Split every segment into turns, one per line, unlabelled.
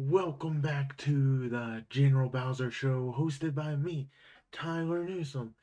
Welcome back to the General Bowser Show, hosted by me, Tyler Newsom.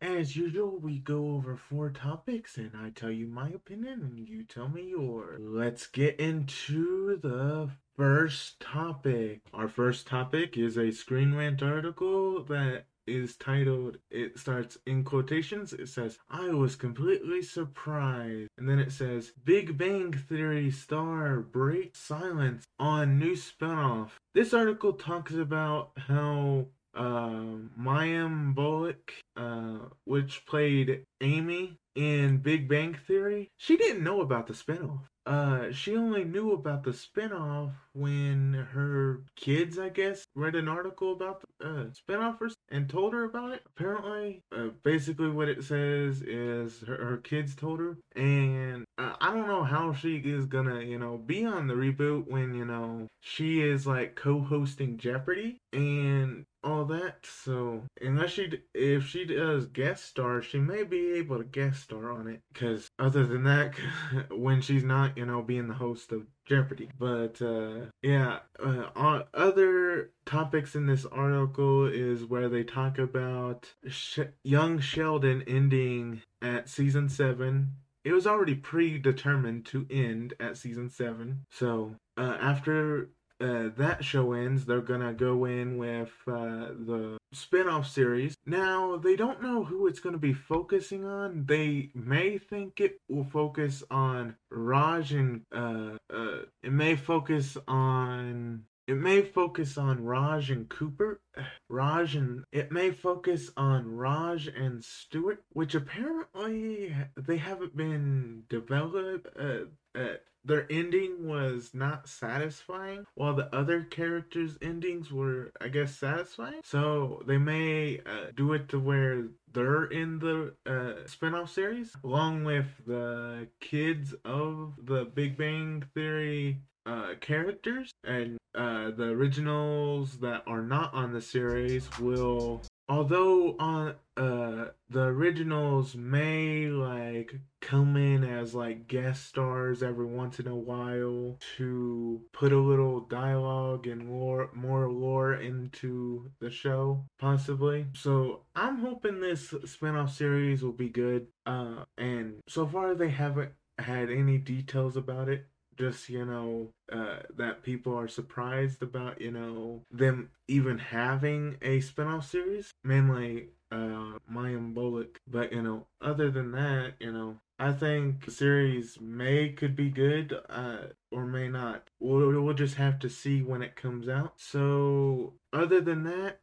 As usual, we go over four topics, and I tell you my opinion, and you tell me yours. Let's get into the first topic. Our first topic is a Screen Rant article that is titled, it starts in quotations. It says, I was completely surprised. And then it says, Big Bang Theory star breaks silence on new spinoff. This article talks about how uh, Mayim Bialik, uh, which played Amy in Big Bang Theory, she didn't know about the spinoff. Uh, she only knew about the spinoff when her kids, I guess, read an article about the uh, spinoff and told her about it. Apparently, uh, basically what it says is her, her kids told her, and uh, I don't know how she is gonna, you know, be on the reboot when you know she is like co-hosting Jeopardy and all that. So unless she, if she does guest star, she may be able to guest star on it. Because other than that, when she's not, you know, being the host of Jeopardy. But uh, yeah, uh, other topics in this article is where they talk about Sh- young Sheldon ending at season seven. It was already predetermined to end at season seven. So uh, after uh, that show ends, they're gonna go in with uh, the spin-off series. Now they don't know who it's gonna be focusing on. They may think it will focus on Raj and uh, uh it may focus on it may focus on Raj and Cooper. Raj and it may focus on Raj and Stewart, which apparently they haven't been developed. Uh, uh, their ending was not satisfying, while the other characters' endings were, I guess, satisfying. So they may uh, do it to where they're in the uh, spin-off series, along with the kids of the Big Bang Theory uh, characters and uh, the originals that are not on the series will although on uh the originals may like come in as like guest stars every once in a while to put a little dialogue and lore more lore into the show possibly. So i'm hoping this spin-off series will be good uh and so far they haven't had any details about it just you know uh, that people are surprised about you know them even having a spin-off series? Mainly uh Mayim Bialik but you know other than that you know I think the series may could be good uh, or may not. We'll, we'll just have to see when it comes out. So, other than that,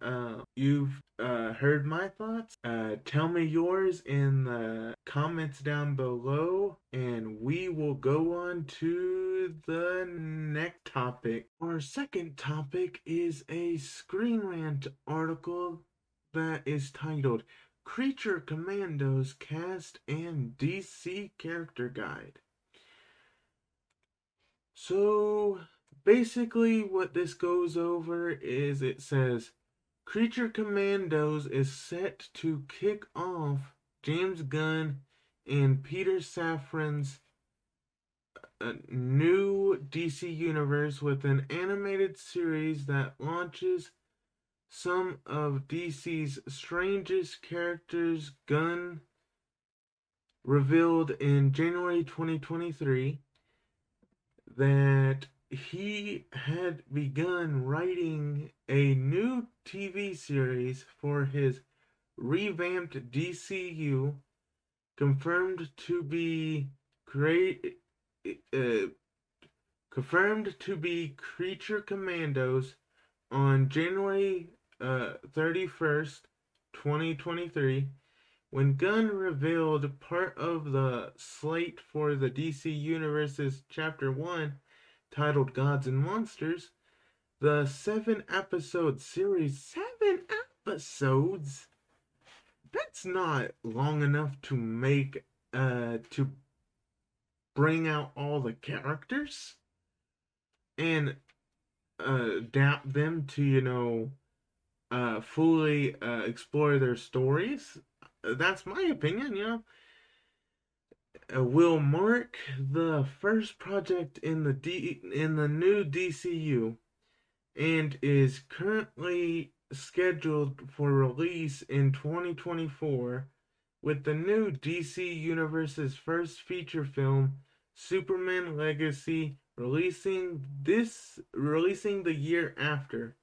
uh, you've uh, heard my thoughts. Uh, tell me yours in the comments down below, and we will go on to the next topic. Our second topic is a Screen Rant article that is titled Creature Commandos cast and DC character guide. So basically, what this goes over is it says Creature Commandos is set to kick off James Gunn and Peter Safran's uh, new DC universe with an animated series that launches some of DC's strangest characters Gunn revealed in January 2023 that he had begun writing a new TV series for his revamped DCU confirmed to be great uh, confirmed to be Creature Commandos on January uh, 31st, 2023, when Gunn revealed part of the slate for the DC Universe's Chapter 1, titled Gods and Monsters, the seven episode series, seven episodes? That's not long enough to make, uh, to bring out all the characters and uh, adapt them to, you know, uh, fully uh, explore their stories. That's my opinion, you know. Uh, will mark the first project in the D in the new DCU and is currently scheduled for release in 2024 with the new DC Universe's first feature film Superman Legacy releasing this releasing the year after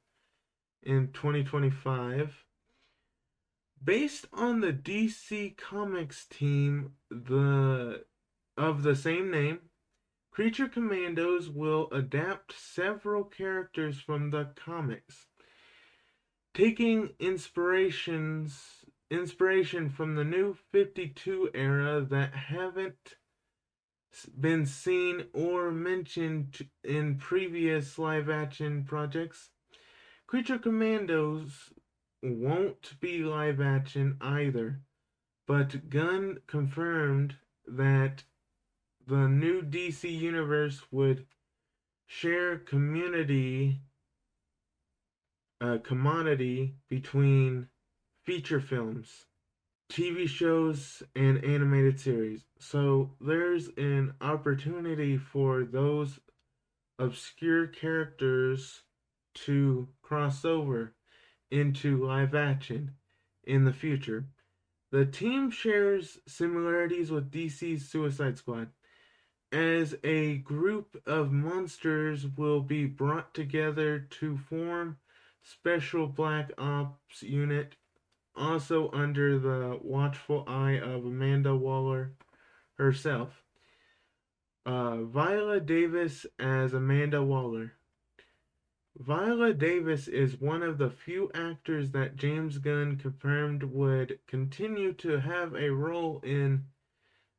in 2025 based on the DC Comics team the of the same name Creature Commandos will adapt several characters from the comics taking inspirations inspiration from the new 52 era that haven't been seen or mentioned in previous live action projects. Creature Commandos won't be live action either, but Gunn confirmed that the new DC universe would share community uh, commodity between feature films, TV shows, and animated series. So there's an opportunity for those obscure characters to cross over into live action in the future. The team shares similarities with DC's Suicide Squad, as a group of monsters will be brought together to form Special Black Ops Unit also under the watchful eye of Amanda Waller herself. Uh, Viola Davis as Amanda Waller. Viola Davis is one of the few actors that James Gunn confirmed would continue to have a role in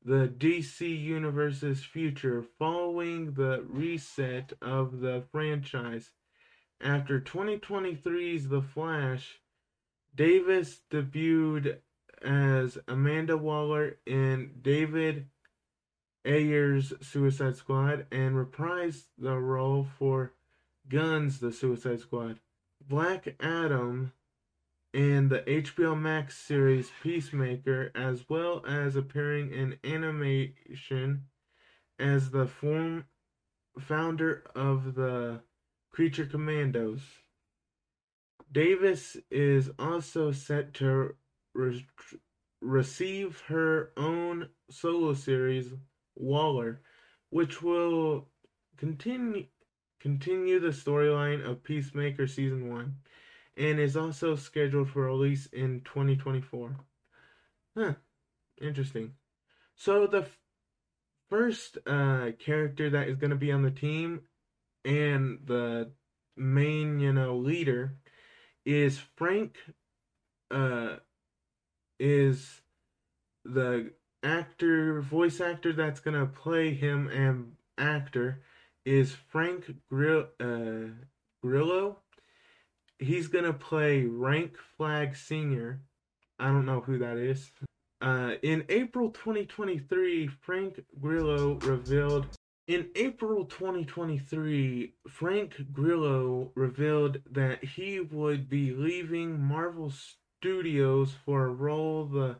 the DC Universe's future following the reset of the franchise. After 2023's The Flash, Davis debuted as Amanda Waller in David Ayer's Suicide Squad and reprised the role for Gunn's The Suicide Squad. Black Adam and the HBO Max series Peacemaker, as well as appearing in animation as the form founder of the Creature Commandos. Davis is also set to re- receive her own solo series, Waller, which will continue continue the storyline of Peacemaker season 1 and is also scheduled for release in 2024. Huh, interesting. So the f- first uh, character that is going to be on the team and the main, you know, leader is Frank uh is the actor voice actor that's gonna play him and actor is Frank Grill uh, Grillo. He's gonna play Rick Flag Senior. I don't know who that is. Uh, in April 2023, Frank Grillo revealed in April 2023, Frank Grillo revealed that he would be leaving Marvel Studios for a role the,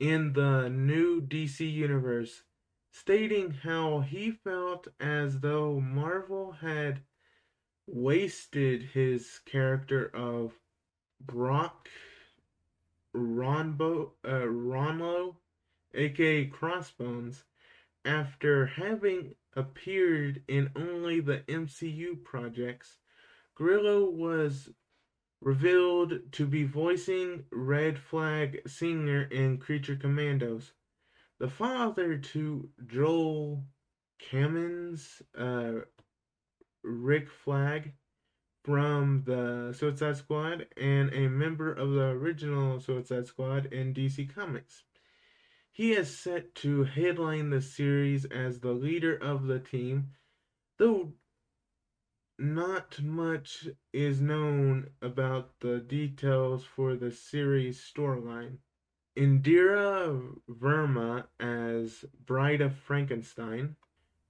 in the new DC universe, stating how he felt as though Marvel had wasted his character of Brock Ronbo, uh, aka Crossbones, after having appeared in only the MCU projects, Grillo was revealed to be voicing Red Flag Senior in Creature Commandos. The father to Joel Cummings, uh, Rick Flag from the Suicide Squad, and a member of the original Suicide Squad in DC Comics. He is set to headline the series as the leader of the team, though not much is known about the details for the series storyline. Indira Verma as Bride of Frankenstein.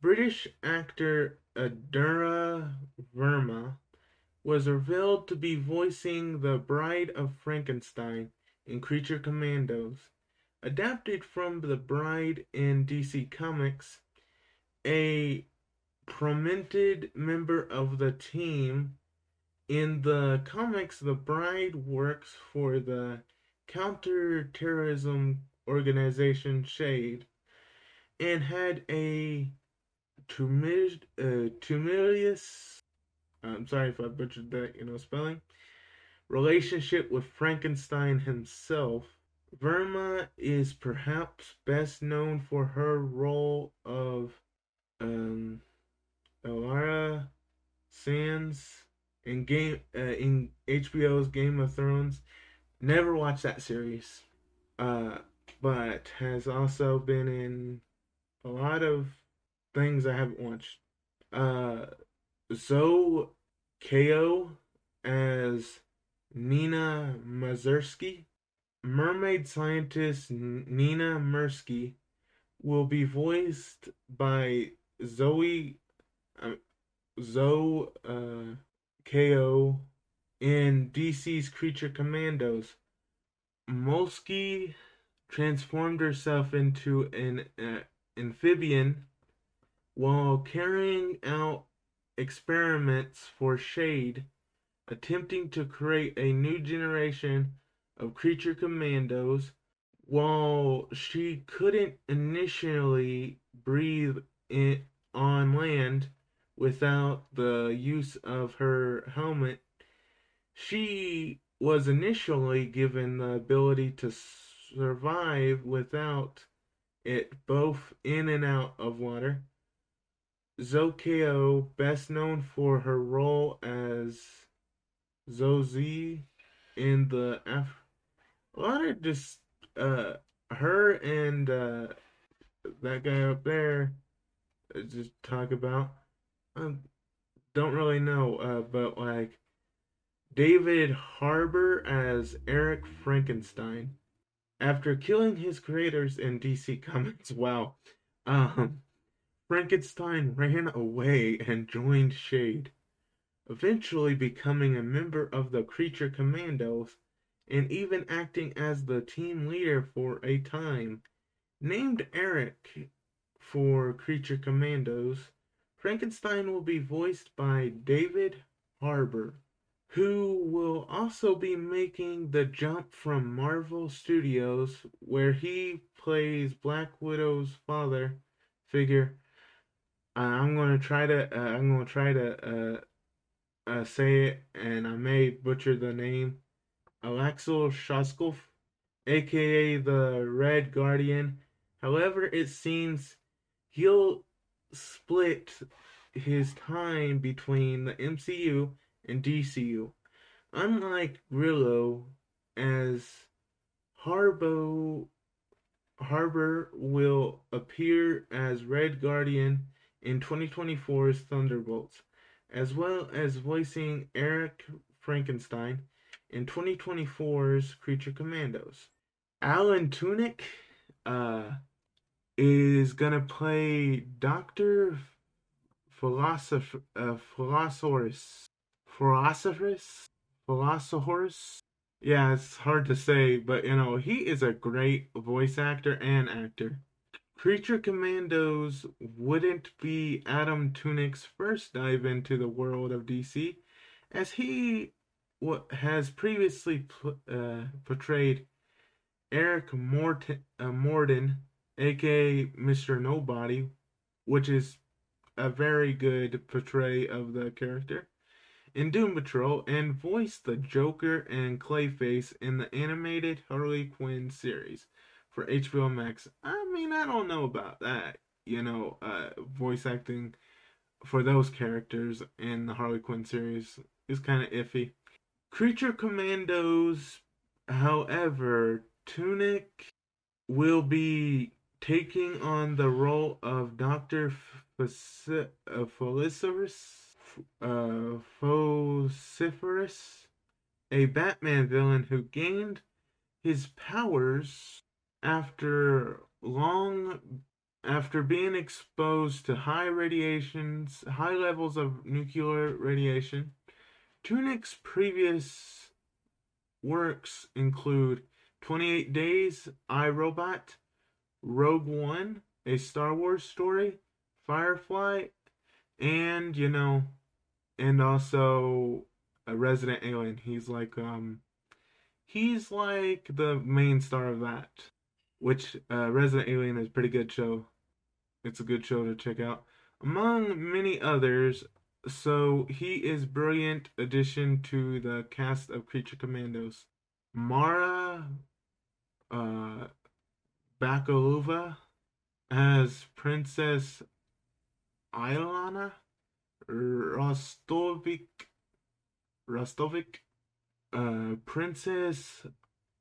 British actor Indira Verma was revealed to be voicing the Bride of Frankenstein in Creature Commandos. Adapted from The Bride in DC Comics, a prominent member of the team. In the comics, the bride works for the counterterrorism organization Shade and had a uh, tumultuous, I'm sorry if I butchered that, you know, spelling, relationship with Frankenstein himself. Verma is perhaps best known for her role of um, Elara Sands in game uh, in HBO's Game of Thrones. Never watched that series, uh, but has also been in a lot of things I haven't watched. Uh, Zoe Ko as Nina Mazursky. Mermaid scientist Nina Mirsky will be voiced by Zoe uh, Zoe uh, Ko in DC's Creature Commandos. Molsky transformed herself into an uh, amphibian while carrying out experiments for Shade, attempting to create a new generation of creature commandos. While she couldn't initially breathe in, on land without the use of her helmet, she was initially given the ability to survive without it both in and out of water. Zoe Ko, best known for her role as Zozie in the Af- a lot of just uh her and uh that guy up there uh, just talk about um don't really know uh but like David Harbour as Eric Frankenstein after killing his creators in DC Comics. Wow. Um Frankenstein ran away and joined Shade eventually becoming a member of the Creature Commandos and even acting as the team leader for a time. Named Eric for Creature Commandos, Frankenstein will be voiced by David Harbour, who will also be making the jump from Marvel Studios, where he plays Black Widow's father figure. Uh, I'm gonna try to. Uh, I'm gonna try to uh, uh, say it, and I may butcher the name. Alexel Shoskov, aka the Red Guardian. However, it seems he'll split his time between the MCU and DCU. Unlike Grillo, as Harbo Harbour will appear as Red Guardian in 2024's Thunderbolts, as well as voicing Eric Frankenstein in 2024's Creature Commandos. Alan Tudyk uh, is gonna play Doctor Philosopher, uh, Philosopherus, Philosopherus. Yeah, it's hard to say, but you know he is a great voice actor and actor. Creature Commandos wouldn't be Adam Tudyk's first dive into the world of DC, as he has previously uh, portrayed Eric Morton, uh, Morden, aka Mr. Nobody, which is a very good portray of the character in Doom Patrol, and voiced the Joker and Clayface in the animated Harley Quinn series for HBO Max. I mean, I don't know about that. You know, uh, voice acting for those characters in the Harley Quinn series is kind of iffy. Creature Commandos, however, Tudyk will be taking on the role of Dr. Philosopherus, uh, a Batman villain who gained his powers after long after being exposed to high radiations, high levels of nuclear radiation. Tudyk's previous works include 28 Days, I, Robot, Rogue One, a Star Wars story, Firefly, and you know, and also a resident alien. He's like um, he's like the main star of that, which uh, Resident Alien is a pretty good show. It's a good show to check out, among many others. So he is brilliant addition to the cast of Creature Commandos. Mara uh, Bakalova as Princess Ilana Rostovic. Rostovic. Uh, Princess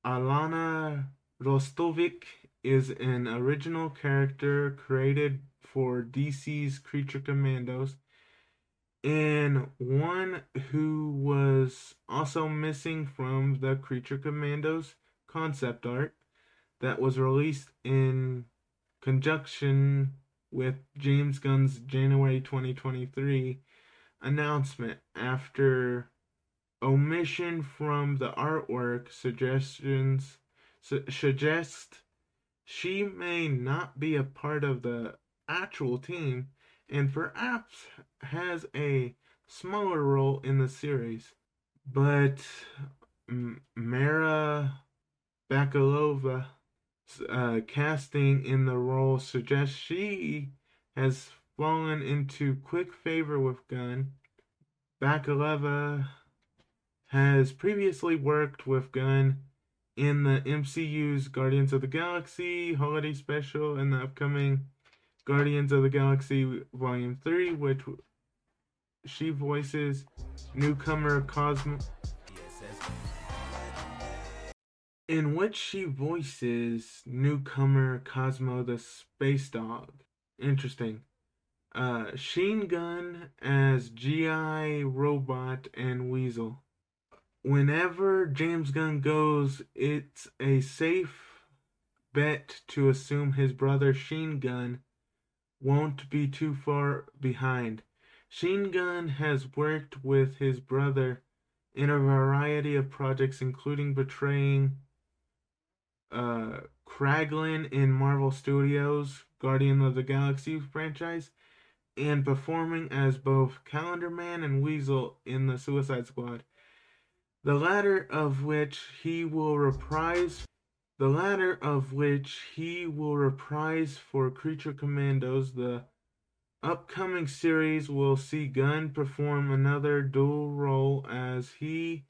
Alana Rostovic is an original character created for DC's Creature Commandos and one who was also missing from the Creature Commandos concept art that was released in conjunction with James Gunn's January 2023 announcement after omission from the artwork suggestions su- suggest she may not be a part of the actual team and perhaps has a smaller role in the series. But Mara Bakalova uh, casting in the role suggests she has fallen into quick favor with Gunn. Bakaleva has previously worked with Gunn in the MCU's Guardians of the Galaxy holiday special and the upcoming Guardians of the Galaxy Volume 3, which she voices newcomer Cosmo. In which she voices newcomer Cosmo the Space Dog. Interesting. Uh, Sean Gunn as G.I. Robot and Weasel. Whenever James Gunn goes, it's a safe bet to assume his brother Sean Gunn won't be too far behind. Sean Gunn has worked with his brother in a variety of projects, including portraying uh, Kraglin in Marvel Studios' Guardian of the Galaxy franchise, and performing as both Calendar Man and Weasel in the Suicide Squad. The latter of which he will reprise the latter of which he will reprise for Creature Commandos. The upcoming series will see Gunn perform another dual role as he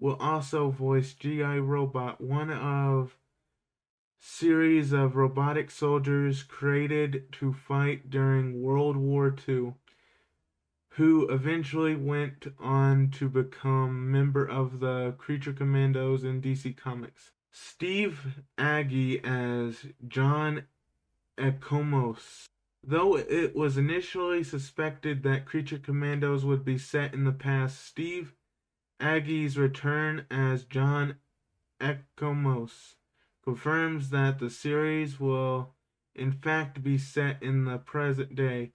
will also voice G.I. Robot, one of series of robotic soldiers created to fight during World War II, who eventually went on to become member of the Creature Commandos in DC Comics. Steve Agee as John Ekmos. Though it was initially suspected that Creature Commandos would be set in the past, Steve Agee's return as John Ekmos confirms that the series will in fact be set in the present day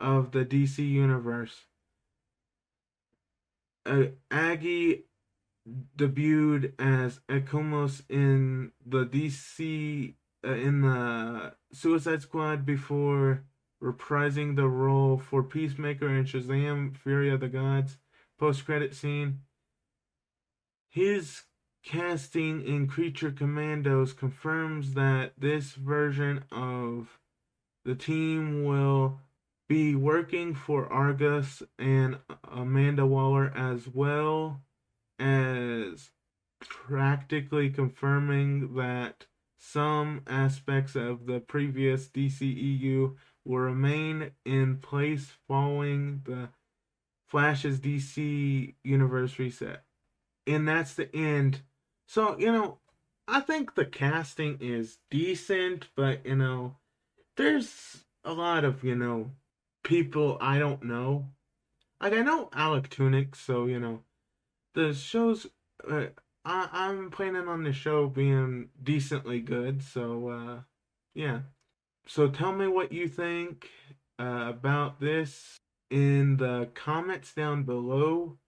of the DC universe. Uh, Agee debuted as Ekmos in the DC uh, in the Suicide Squad before reprising the role for Peacemaker and Shazam: Fury of the Gods post-credit scene. His casting in Creature Commandos confirms that this version of the team will be working for Argus and Amanda Waller as well as practically confirming that some aspects of the previous DCEU will remain in place following the Flash's DC universe reset. And that's the end. So, you know, I think the casting is decent, but, you know, there's a lot of, you know, people I don't know. Like, I know Alec Tudyk, so, you know, the show's uh, I, I'm planning on the show being decently good. So uh, yeah. So tell me what you think uh, about this in the comments down below.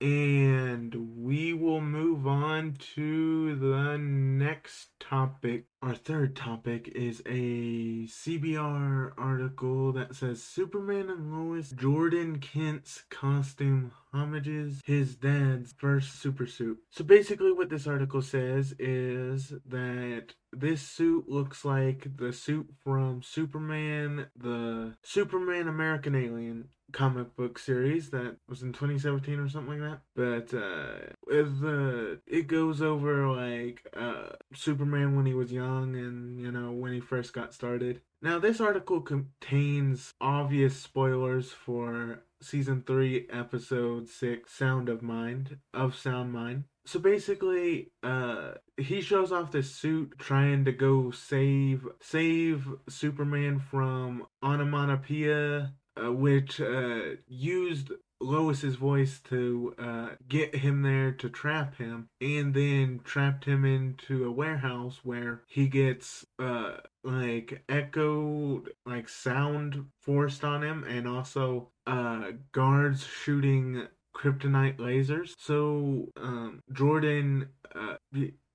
And we will move on to the next topic. Our third topic is a CBR article that says Superman and Lois Jordan Kent's costume homages his dad's first super suit. So basically, what this article says is that this suit looks like the suit from Superman, the Superman American Alien comic book series that was in 2017 or something like that. But uh, it goes over like uh, Superman when he was young and you know when he first got started. Now this article contains obvious spoilers for season three, episode six, Sound of Mind of Sound Mind. So basically, uh, he shows off this suit trying to go save save Superman from onomatopoeia uh, which uh, used Lois's voice to uh, get him there to trap him, and then trapped him into a warehouse where he gets uh, like echo, like sound forced on him, and also uh, guards shooting kryptonite lasers. So um, Jordan uh,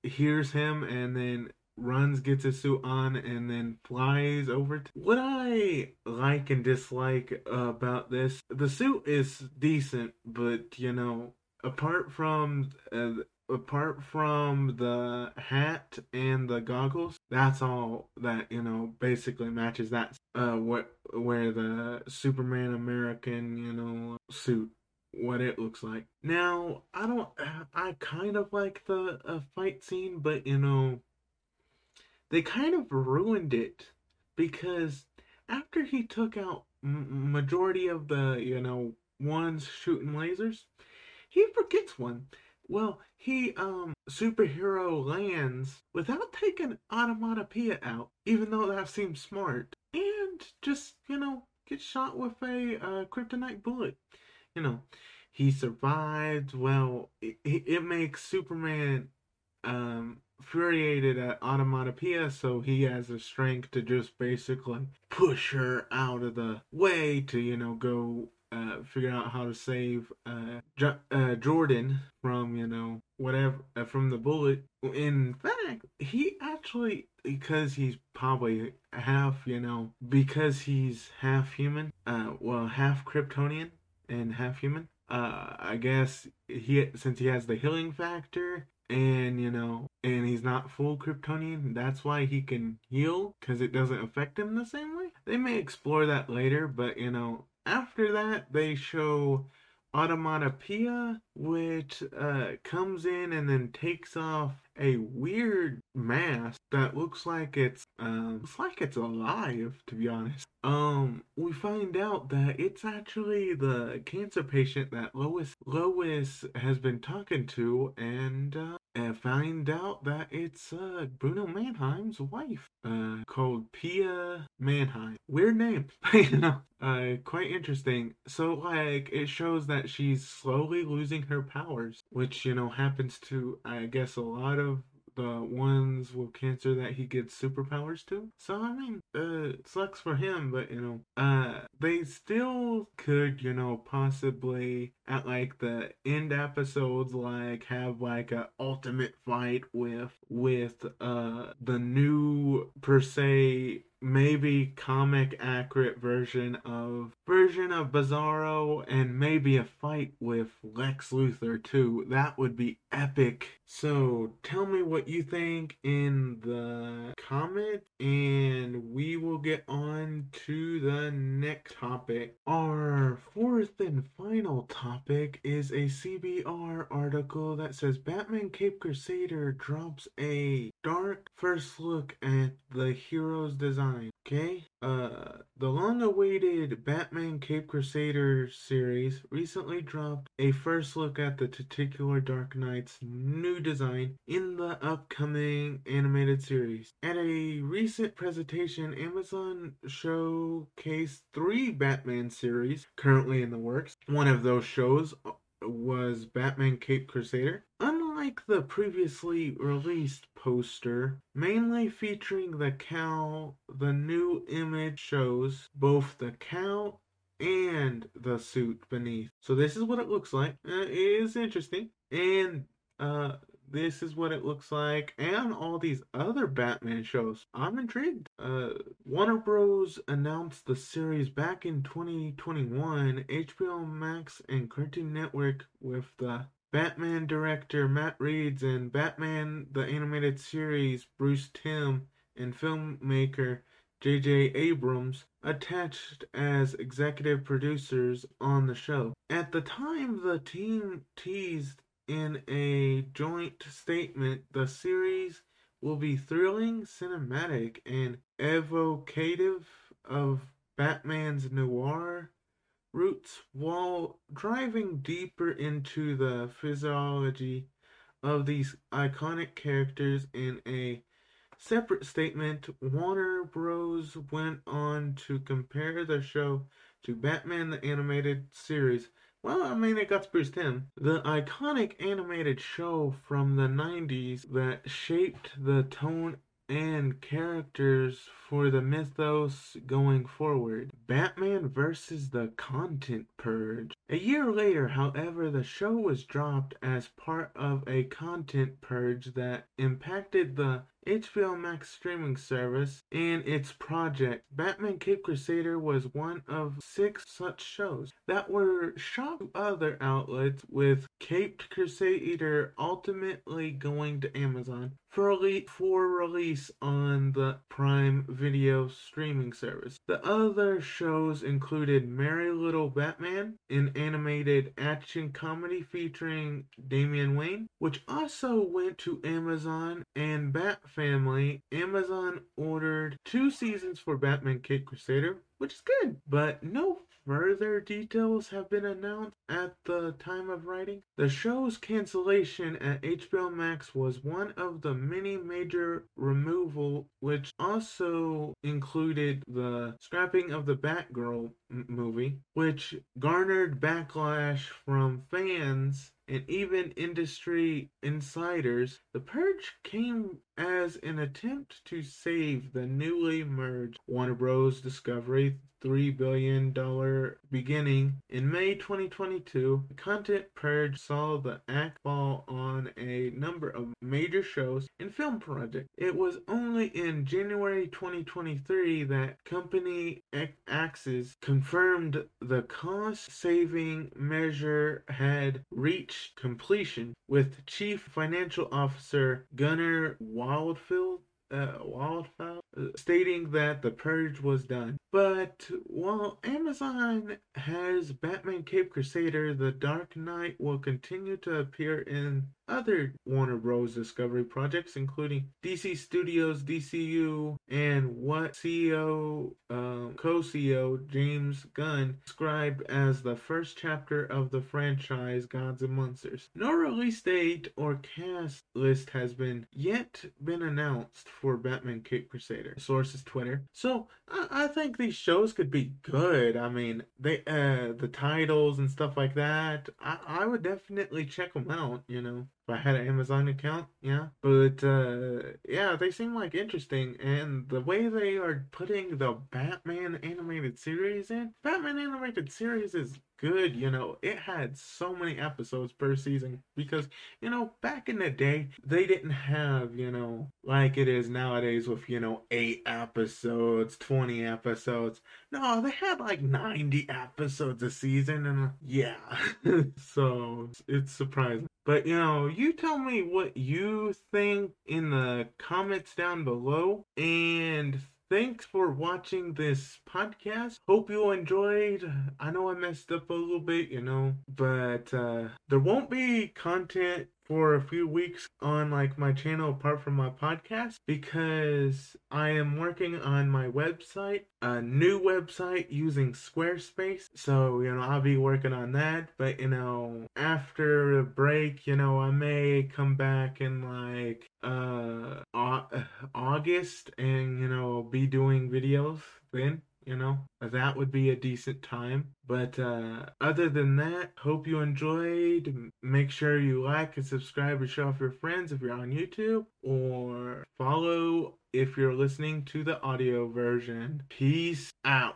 hears him and then runs, gets his suit on, and then flies over. To... What I like and dislike about this, the suit is decent, but you know, apart from uh, apart from the hat and the goggles, that's all that you know basically matches that. Uh, what where the Superman American you know suit what it looks like. Now, I don't I kind of like the uh, fight scene, but you know, they kind of ruined it because after he took out majority of the you know ones shooting lasers he forgets one. Well he um superhero lands without taking automatopoeia out even though that seems smart and just you know gets shot with a uh, kryptonite bullet. You know he survived well it, it makes superman um infuriated at Automatopoeia, so he has the strength to just basically push her out of the way to, you know, go uh, figure out how to save uh, uh, Jordan from, you know, whatever, uh, from the bullet. In fact, he actually, because he's probably half, you know, because he's half human, uh, well, half Kryptonian and half human. Uh, I guess he since he has the healing factor, and you know and he's not full kryptonian that's why he can heal because it doesn't affect him the same way. They may explore that later but you know after that they show automatopoeia which uh, comes in and then takes off a weird mask that looks like it's um looks like it's alive to be honest um we find out that it's actually the cancer patient that lois lois has been talking to and uh and find out that it's uh, Bruno Mannheim's wife, uh, called Pia Mannheim. Weird name, you know. Uh, quite interesting. So, like, it shows that she's slowly losing her powers, which you know happens to, I guess, a lot of the ones with cancer that he gets superpowers to. So I mean, uh, sucks for him, but you know, uh, they still could, you know, possibly at like the end episodes, like have like a ultimate fight with with uh the new per se maybe comic accurate version of version of Bizarro and maybe a fight with Lex Luthor too. That would be epic. So tell me what you think in the comment and we will get on to the next topic. Our fourth and final topic is a CBR article that says Batman Cape Crusader drops a dark first look at the hero's design. Okay? Uh, the long awaited Batman Cape Crusader series recently dropped a first look at the titular Dark Knight's new design in the upcoming animated series. At a recent presentation, Amazon showcased three Batman series currently in the works. One of those shows was Batman Cape Crusader. Unlike the previously released poster, mainly featuring the cowl, the new image shows both the cowl and the suit beneath. So this is what it looks like. Uh, it is interesting. And uh, this is what it looks like, and all these other Batman shows. I'm intrigued. Uh, Warner Bros. announced the series back in 2021. HBO Max and Cartoon Network with the Batman director Matt Reeves and Batman the Animated Series Bruce Timm and filmmaker J.J. Abrams attached as executive producers on the show. At the time, the team teased in a joint statement the series will be thrilling, cinematic, and evocative of Batman's noir roots while driving deeper into the physiology of these iconic characters in a separate statement, Warner Bros. went on to compare the show to Batman the Animated Series. Well, I mean, it got Bruce Timm. The iconic animated show from the 90s that shaped the tone and characters for the mythos going forward. Batman versus the Content Purge. A year later, however, the show was dropped as part of a content purge that impacted the HBO Max streaming service and its project. Batman Cape Crusader was one of six such shows that were shot to other outlets, with Caped Crusader ultimately going to Amazon for, rele- for release on the Prime Video streaming service. The other shows included Merry Little Batman, an animated action comedy featuring Damian Wayne, which also went to Amazon, and Bat Family. Amazon ordered two seasons for Batman Cape Crusader, which is good, but no further details have been announced at the time of writing. The show's cancellation at HBO Max was one of the many major removal, which also included the scrapping of the Batgirl m- movie, which garnered backlash from fans and even industry insiders, the purge came as an attempt to save the newly merged Warner Bros. Discovery $3 billion beginning in May 2022. The content purge saw the act fall on a number of major shows and film projects. It was only in January 2023 that company Axis confirmed the cost saving measure had reached completion with Chief Financial Officer Gunnar Wildfield uh, uh, stating that the purge was done. But while Amazon has Batman Cape Crusader, The Dark Knight will continue to appear in other Warner Bros. Discovery projects, including DC Studios, DCU, and what CEO, um, co-CEO James Gunn described as the first chapter of the franchise Gods and Monsters. No release date or cast list has been yet been announced for Batman Cape Crusader. Sources Twitter. So I, I think these shows could be good. I mean, they uh the titles and stuff like that. I, I would definitely check them out. You know if I had an Amazon account, yeah. But uh, yeah, they seem like interesting, and the way they are putting the Batman animated series in, Batman animated series is good. You know, it had so many episodes per season because you know back in the day they didn't have you know like it is nowadays with you know eight episodes, twenty episodes. No, they had like ninety episodes a season, and yeah, so it's surprising. But you know, you tell me what you think in the comments down below. And thanks for watching this podcast. Hope you enjoyed. I know I messed up a little bit, you know, but uh, there won't be content for a few weeks on like my channel apart from my podcast because I am working on my website, a new website using Squarespace. So, you know, I'll be working on that, but you know, after a break, you know, I may come back in like uh August and you know, be doing videos then you know? That would be a decent time. But uh other than that hope you enjoyed. Make sure you like and subscribe and show off your friends if you're on youtube or follow if you're listening to the audio version. Peace out